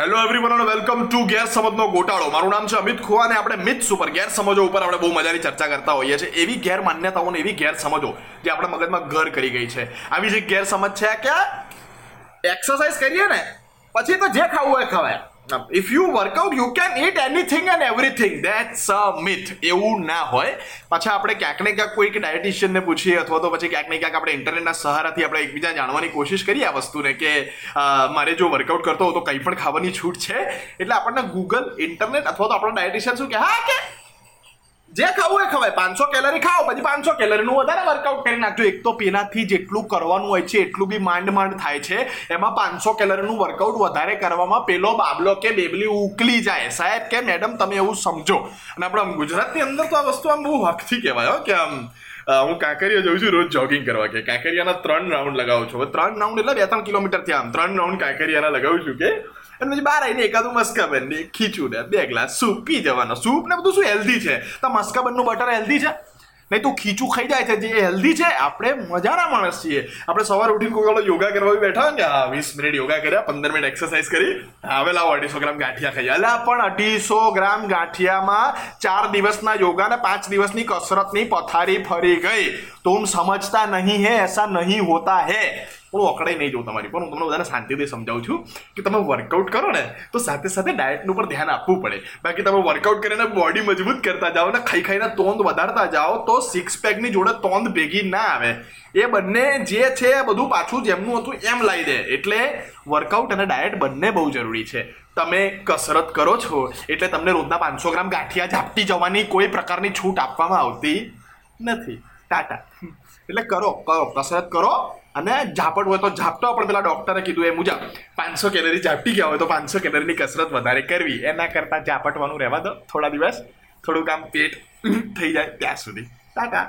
Hello everyone અને welcome to ગેરસમજનો ગોટાળો મારું નામ છે અમિત ખુવા અને આપણે મિથ્સ ઉપર ગેરસમજો ઉપર આપણે બહુ મજાની ચર્ચા કરતા હોઈએ છીએ. એવી ગેરમાન્યતાઓ અને એવી ગેરસમજો જે આપણા મગજમાં ઘર કરી ગઈ છે. આવી જે ગેરસમજ છે કે એક્સરસાઇઝ કરીએ ને, પછી તો જે ખાવું હોય ખવાય. If you work out you can eat anything and everything that's a myth એવું ના હોય. પાછા આપણે ક્યાંક ને ક્યાંક કોઈક ડાયટિશિયનને પૂછીએ અથવા તો પછી ક્યાંક ને ક્યાંક આપણે ઇન્ટરનેટના સહારાથી આપણે એકબીજા જાણવાની કોશિશ કરીએ આ વસ્તુને કે મારે જો વર્કઆઉટ કરતો હોય તો કંઈ પણ ખાવાની છૂટ છે. એટલે આપણને ગૂગલ ઇન્ટરનેટ અથવા તો આપણો ડાયટિશિયન શું કે હા, કે જે ખાવું એ ખવાય. પાંચસો કેલરી ખાઓ, પછી પાંચસો કેલરીનું વધારે વર્કઆઉટ કરી નાખજો. એક તો પેનાથી જેટલું કરવાનું હોય છે, એટલું બી માંડ માંડ થાય છે. એમાં પાંચસો કેલરીનું વર્કઆઉટ વધારે કરવામાં પેલો બાબલો કે બેબલી ઉકલી જાય. સાહેબ કે મેડમ તમે એવું સમજો. અને આપણે આમ ગુજરાતની અંદર તો આ વસ્તુ આમ બહુ હકથી કહેવાય કે આમ હું કાંકરિયા જઉં છું રોજ જોગિંગ કરવા કે કાંકરિયાના ત્રણ રાઉન્ડ લગાવું છું. ત્રણ રાઉન્ડ એટલે બે ત્રણ કિલોમીટર થયા આમ. ત્રણ રાઉન્ડ કાંકરિયાના લગાવું છું કે અને પછી બહાર આવીને એકાદું મસ્કાબન ને ખીચું ને બે ગ્લાસ સૂપ પી જવાનો. સૂપ ને બધું શું હેલ્ધી છે? તો મસ્કાબનનું બટર હેલ્ધી છે? નહીં તું ખીચું ખાઈ જાય છે જે હેલ્ધી છે, આપણે મજાના માણસ છીએ. આપણે સવારે ઉઠીને કોઈ વાળો યોગા કરવા બેઠા હોય ને હા, વીસ મિનિટ યોગા કર્યા, પંદર મિનિટ એક્સરસાઇઝ કરી, હવે લાવો અઢીસો ગ્રામ ગાંઠિયા ખાઈ અલા, પણ અઢીસો ગ્રામ ગાંઠિયામાં ચાર દિવસના યોગા ને પાંચ દિવસની કસરતની પથારી ફરી ગઈ. તુમ સમજતા નહીં હે, એસા નહીં હોતા હે. હું અકડાઈ નહીં જોઉં તમારી પણ હું તમને બધાને શાંતિથી સમજાવું છું કે તમે વર્કઆઉટ કરો ને, તો સાથે સાથે ડાયટનું પણ ધ્યાન આપવું પડે. બાકી તમે વર્કઆઉટ કરીને બોડી મજબૂત કરતા જાઓ ને, ખાઈ ખાઈને તોંદ વધારતા જાઓ, તો સિક્સ પેકની જોડે તોંદ ભેગી ના આવે. એ બંને જે છે એ બધું પાછું જેમનું હતું એમ લાવી દે. એટલે વર્કઆઉટ અને ડાયટ બંને બહુ જરૂરી છે. તમે કસરત કરો છો, એટલે તમને રોજના પાંચસો ગ્રામ ગાંઠિયા ઝાપટી જવાની કોઈ પ્રકારની છૂટ આપવામાં આવતી નથી. ટાટા. એટલે કરો કરો, કસરત કરો અને ઝાપટ હોય તો ઝાપટો પણ પેલા ડોક્ટરે કીધું એ મુજબ, પાંચસો કેલરી ઝાપટી ગયા હોય તો પાંચસો કેલરીની કસરત વધારે કરવી. એના કરતાં ઝાપટવાનું રહેવા દો. થોડા દિવસ થોડુંક આમ પેટ થઈ જાય ત્યાં સુધી. ટાટા.